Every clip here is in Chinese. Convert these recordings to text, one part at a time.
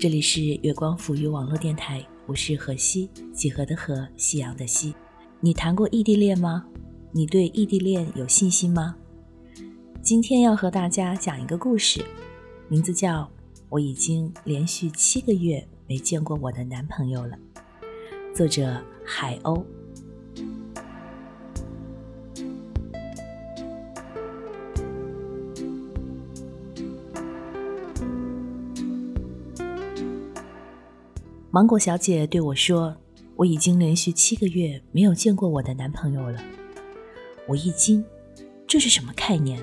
这里是月光抚育网络电台，我是何西，几何的何，夕阳的西。你谈过异地恋吗？你对异地恋有信心吗？今天要和大家讲一个故事，名字叫《我已经连续七个月没见过我的男朋友了》，作者海鸥。芒果小姐对我说：“我已经连续七个月没有见过我的男朋友了。”我一惊，这是什么概念？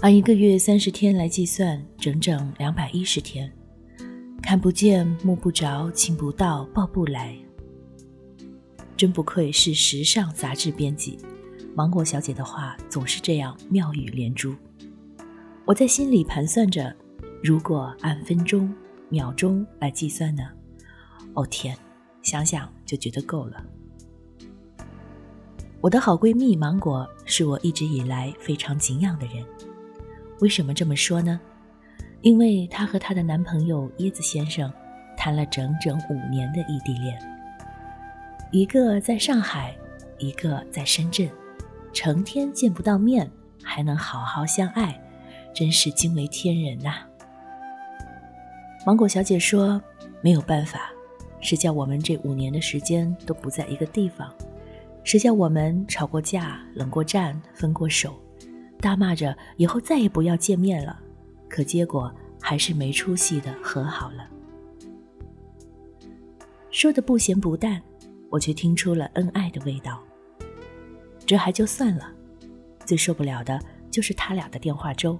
按一个月三十天来计算，整整两百一十天，看不见、摸不着、亲不到、抱不来。真不愧是时尚杂志编辑，芒果小姐的话总是这样妙语连珠。我在心里盘算着，如果按分钟、秒钟来计算呢？哦天，想想就觉得够了。我的好闺蜜芒果是我一直以来非常敬仰的人。为什么这么说呢？因为她和她的男朋友椰子先生谈了整整五年的异地恋，一个在上海，一个在深圳，成天见不到面，还能好好相爱，真是惊为天人呐。芒果小姐说：“没有办法。”谁叫我们这五年的时间都不在一个地方？谁叫我们吵过架、冷过战、分过手，大骂着以后再也不要见面了？可结果还是没出息的和好了。说的不咸不淡，我却听出了恩爱的味道。这还就算了，最受不了的就是他俩的电话粥。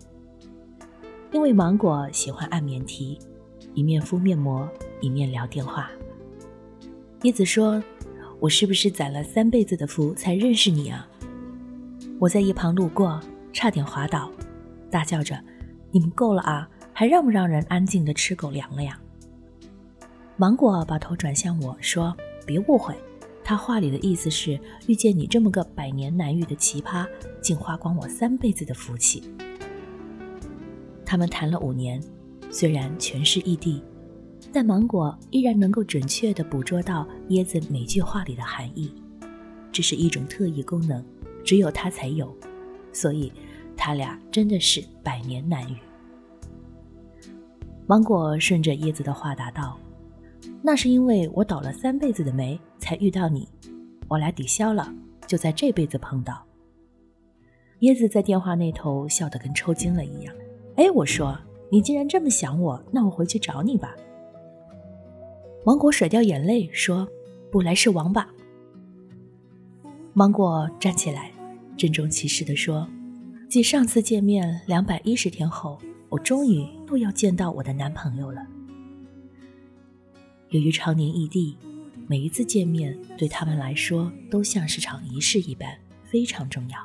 因为芒果喜欢按免提，一面敷面膜，一面聊电话。叶子说：“我是不是攒了三辈子的福才认识你啊？”我在一旁路过，差点滑倒，大叫着：“你们够了啊！还让不让人安静的吃狗粮了呀？”芒果把头转向我说：“别误会，他话里的意思是遇见你这么个百年难遇的奇葩，竟花光我三辈子的福气。”他们谈了五年，虽然全是异地。但芒果依然能够准确地捕捉到椰子每句话里的含义，这是一种特异功能，只有它才有，所以他俩真的是百年难遇。芒果顺着椰子的话答道：“那是因为我倒了三辈子的霉才遇到你，我俩抵消了，就在这辈子碰到。”椰子在电话那头笑得跟抽筋了一样。哎，我说你既然这么想我，那我回去找你吧。芒果甩掉眼泪说：“不来是王八。”芒果站起来，郑重其事地说：“继上次见面两百一十天后，我终于又要见到我的男朋友了。由于常年异地，每一次见面对他们来说都像是场仪式一般，非常重要。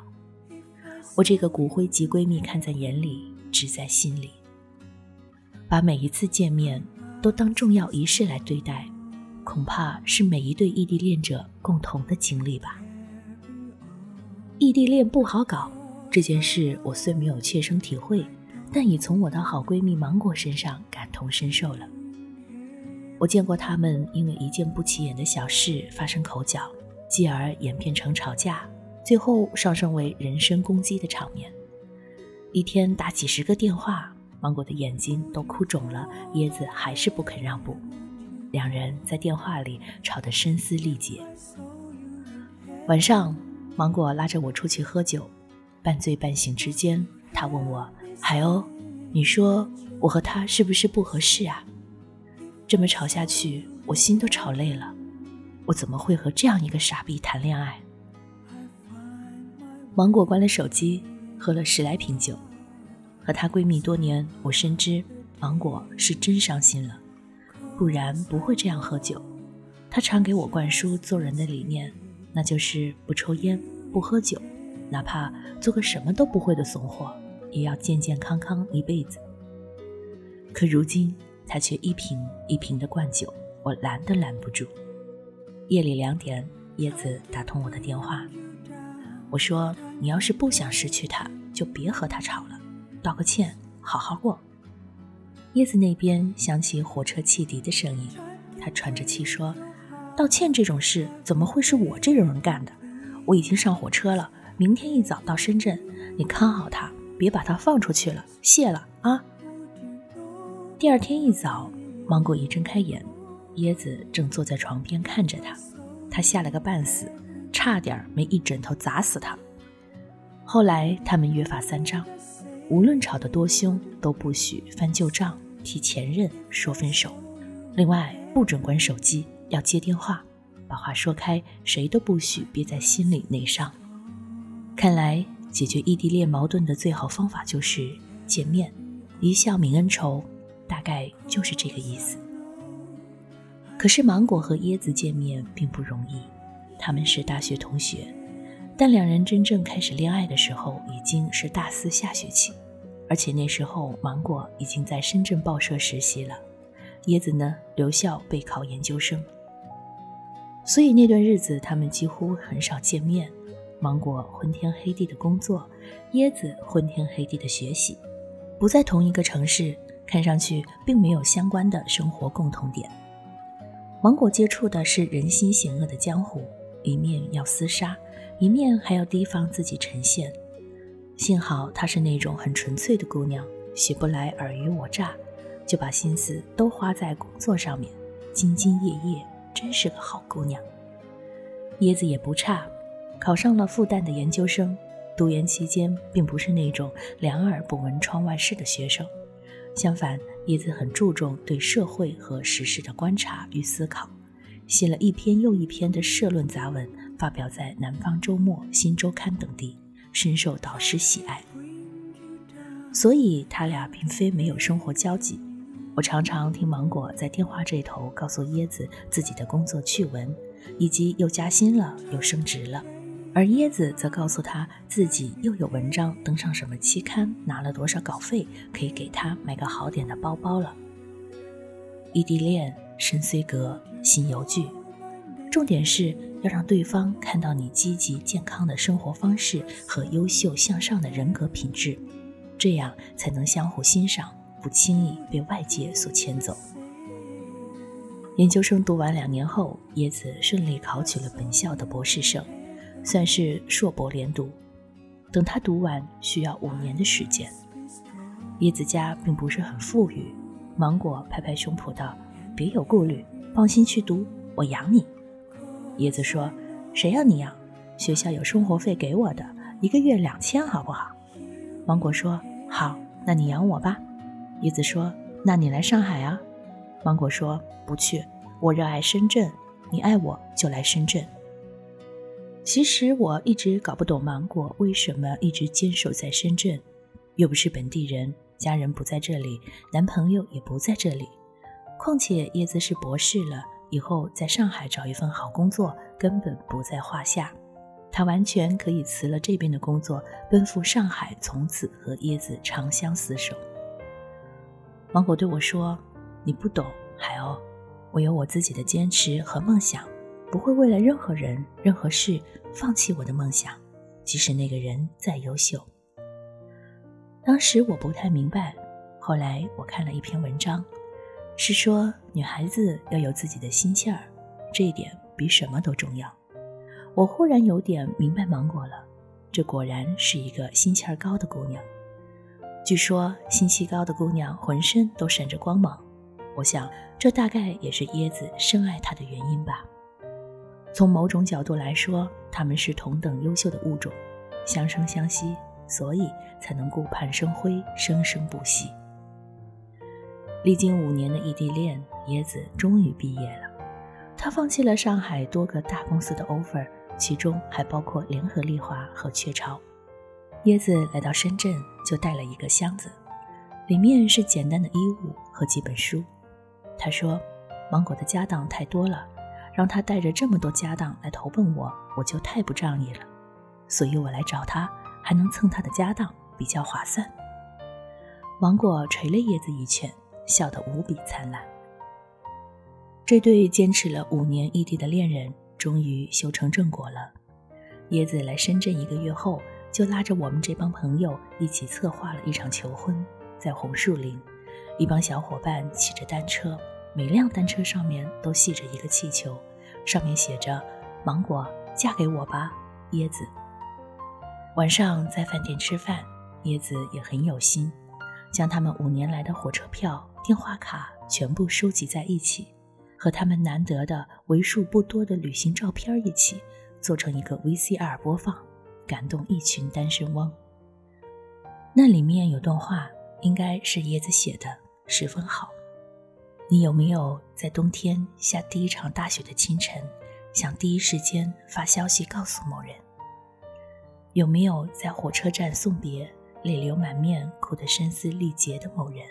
我这个骨灰级闺蜜看在眼里，只在心里，把每一次见面。”都当重要仪式来对待，恐怕是每一对异地恋者共同的经历吧。异地恋不好搞，这件事我虽没有切身体会，但已从我的好闺蜜芒果身上感同身受了。我见过他们因为一件不起眼的小事发生口角，继而演变成吵架，最后上升为人身攻击的场面，一天打几十个电话。芒果的眼睛都哭肿了，椰子还是不肯让步。两人在电话里吵得声嘶力竭。晚上，芒果拉着我出去喝酒，半醉半醒之间，他问我：“海鸥，你说我和他是不是不合适啊？这么吵下去，我心都吵累了。我怎么会和这样一个傻逼谈恋爱？”芒果关了手机，喝了十来瓶酒。和她闺蜜多年，我深知芒果是真伤心了，不然不会这样喝酒。她常给我灌输做人的理念，那就是不抽烟、不喝酒，哪怕做个什么都不会的怂货，也要健健康康一辈子。可如今她却一瓶一瓶的灌酒，我拦都拦不住。夜里两点，叶子打通我的电话，我说：“你要是不想失去他，就别和他吵了。”道个歉，好好过。椰子那边响起火车汽笛的声音，他喘着气说：“道歉这种事怎么会是我这种人干的？我已经上火车了，明天一早到深圳，你看好他，别把他放出去了。谢了啊。”第二天一早，芒果一睁开眼，椰子正坐在床边看着他，他吓了个半死，差点没一枕头砸死他。后来他们约法三章，无论吵得多凶，都不许翻旧账。替前任说分手，另外不准关手机，要接电话，把话说开，谁都不许憋在心里内伤。看来解决异地恋矛盾的最好方法就是见面，一笑泯恩仇，大概就是这个意思。可是芒果和椰子见面并不容易，他们是大学同学，但两人真正开始恋爱的时候已经是大四下学期。而且那时候，芒果已经在深圳报社实习了，椰子呢留校备考研究生。所以那段日子，他们几乎很少见面。芒果昏天黑地的工作，椰子昏天黑地的学习，不在同一个城市，看上去并没有相关的生活共同点。芒果接触的是人心险恶的江湖，一面要厮杀，一面还要提防自己呈现。幸好她是那种很纯粹的姑娘，学不来尔虞我诈，就把心思都花在工作上面，兢兢业业，真是个好姑娘。椰子也不差，考上了复旦的研究生。读研期间，并不是那种两耳不闻窗外事的学生，相反，椰子很注重对社会和时事的观察与思考，写了一篇又一篇的社论杂文，发表在《南方周末》《新周刊》等地。深受导师喜爱，所以他俩并非没有生活交集。我常常听芒果在电话这头告诉椰子自己的工作趣闻，以及又加薪了又升职了，而椰子则告诉他自己又有文章登上什么期刊，拿了多少稿费，可以给他买个好点的包包了。异地恋，身虽隔，心犹惧。重点是要让对方看到你积极健康的生活方式和优秀向上的人格品质，这样才能相互欣赏，不轻易被外界所牵走。研究生读完两年后，叶子顺利考取了本校的博士生，算是硕博连读。等他读完，需要五年的时间。叶子家并不是很富裕，芒果拍拍胸脯道：“别有顾虑，放心去读，我养你。”椰子说：“谁要你养？学校有生活费给我的，一个月两千，好不好？”芒果说：“好，那你养我吧。”椰子说：“那你来上海啊？”芒果说：“不去，我热爱深圳，你爱我就来深圳。”其实我一直搞不懂芒果为什么一直坚守在深圳，又不是本地人，家人不在这里，男朋友也不在这里，况且叶子是博士了。以后在上海找一份好工作根本不在话下，他完全可以辞了这边的工作，奔赴上海，从此和椰子长相厮守。芒果对我说：“你不懂，海鸥，我有我自己的坚持和梦想，不会为了任何人、任何事放弃我的梦想，即使那个人再优秀。”当时我不太明白，后来我看了一篇文章。是说女孩子要有自己的心气儿，这一点比什么都重要。我忽然有点明白芒果了，这果然是一个心气儿高的姑娘。据说心气高的姑娘浑身都闪着光芒，我想这大概也是椰子深爱她的原因吧。从某种角度来说，他们是同等优秀的物种，相生相惜，所以才能顾盼生辉，生生不息。历经五年的异地恋，椰子终于毕业了。他放弃了上海多个大公司的 offer，其中还包括联合利华和雀巢。椰子来到深圳就带了一个箱子，里面是简单的衣物和几本书。他说：“芒果的家当太多了，让他带着这么多家当来投奔我，我就太不仗义了。所以我来找他，还能蹭他的家当，比较划算。”芒果捶了椰子一拳。笑得无比灿烂。这对坚持了五年异地的恋人，终于修成正果了。椰子来深圳一个月后，就拉着我们这帮朋友一起策划了一场求婚，在红树林，一帮小伙伴骑着单车，每辆单车上面都系着一个气球，上面写着“芒果，嫁给我吧，椰子”。晚上在饭店吃饭，椰子也很有心，将他们五年来的火车票、电话卡全部收集在一起，和他们难得的为数不多的旅行照片一起，做成一个 VCR 播放，感动一群单身汪。那里面有段话，应该是椰子写的。十分好。你有没有在冬天下第一场大雪的清晨，想第一时间发消息告诉某人？有没有在火车站送别，泪流满面、哭得声嘶力竭的某人？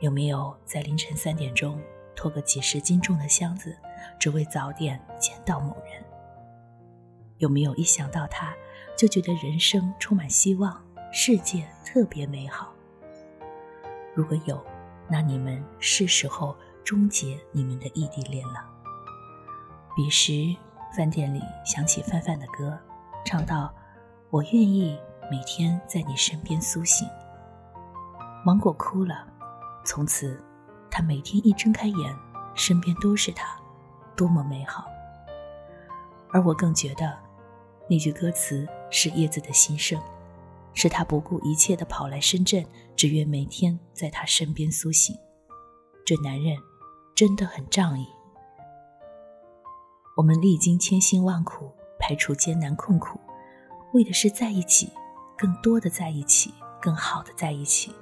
有没有在凌晨三点钟拖个几十斤重的箱子，只为早点见到某人？有没有一想到他，就觉得人生充满希望，世界特别美好？如果有，那你们是时候终结你们的异地恋了。彼时，饭店里响起范范的歌，唱道：“我愿意每天在你身边苏醒。”芒果哭了，从此，他每天一睁开眼，身边都是他，多么美好。而我更觉得，那句歌词是叶子的心声。是他不顾一切的跑来深圳，只愿每天在他身边苏醒。这男人真的很仗义。我们历经千辛万苦，排除艰难困苦，为的是在一起，更多的在一起，更好的在一起。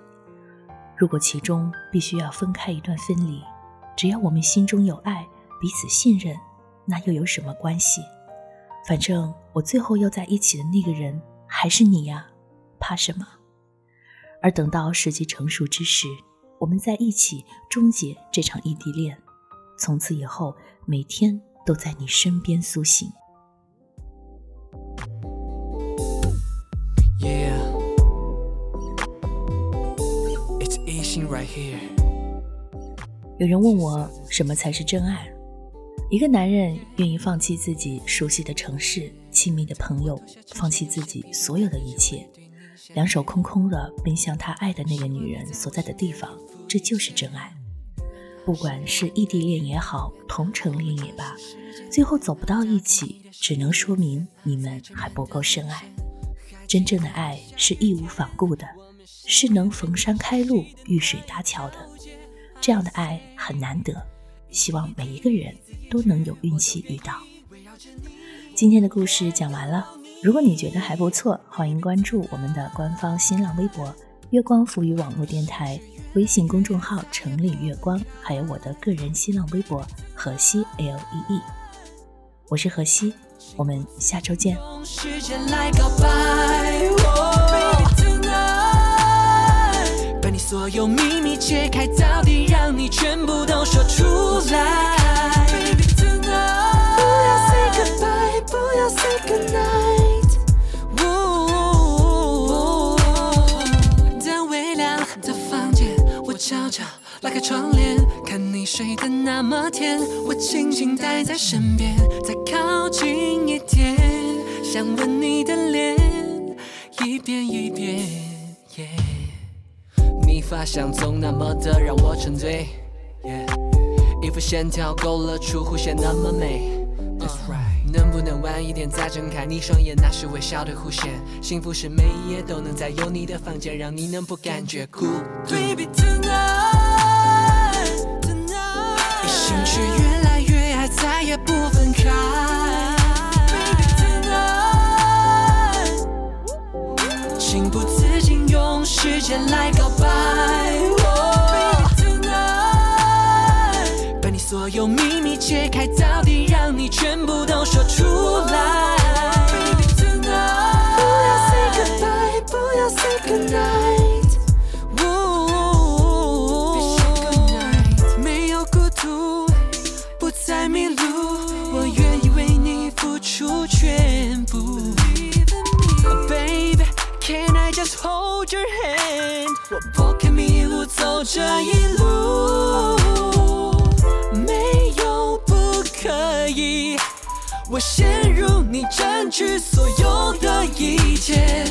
如果其中必须要分开一段分离，只要我们心中有爱，彼此信任，那又有什么关系？反正我最后要在一起的那个人还是你呀。怕什么？而等到时机成熟之时，我们在一起终结这场异地恋，从此以后每天都在你身边苏醒。有人问我，什么才是真爱？一个男人愿意放弃自己熟悉的城市、亲密的朋友，放弃自己所有的一切。两手空空的奔向他爱的那个女人所在的地方，这就是真爱。不管是异地恋也好，同城恋也罢，最后走不到一起，只能说明你们还不够深爱。真正的爱是义无反顾的，是能逢山开路、遇水搭桥的。这样的爱很难得，希望每一个人都能有运气遇到。今天的故事讲完了。如果你觉得还不错，欢迎关注我们的官方新浪微博“月光浮语网络电台”微信公众号“城里月光”，还有我的个人新浪微博“荷西 L E E”。我是荷西，我们下周见。把你所有秘密揭开，到底让你全部都说出来。在微亮的房间，我悄悄拉开窗帘，看你睡得那么甜，我轻轻待在身边，再靠近一点，想吻你的脸，一遍一遍。你发香总那么的让我沉醉，衣服线条勾勒出弧线那么美。能不能晚一点再睁开你双眼，那是微笑的弧线。幸福是每一夜都能在有你的房间，让你能不感觉孤独。是越来越爱，再也不分开。情不自禁用时间来告白。所有秘密揭开，到底让你全部都说出来。不要 say goodbye，不要 say goodnight。我拨开迷雾走这一路，可以。我陷入你占据所有的一切，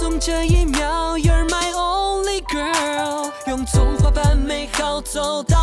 从这一秒，You're my only girl。用童话般美好走到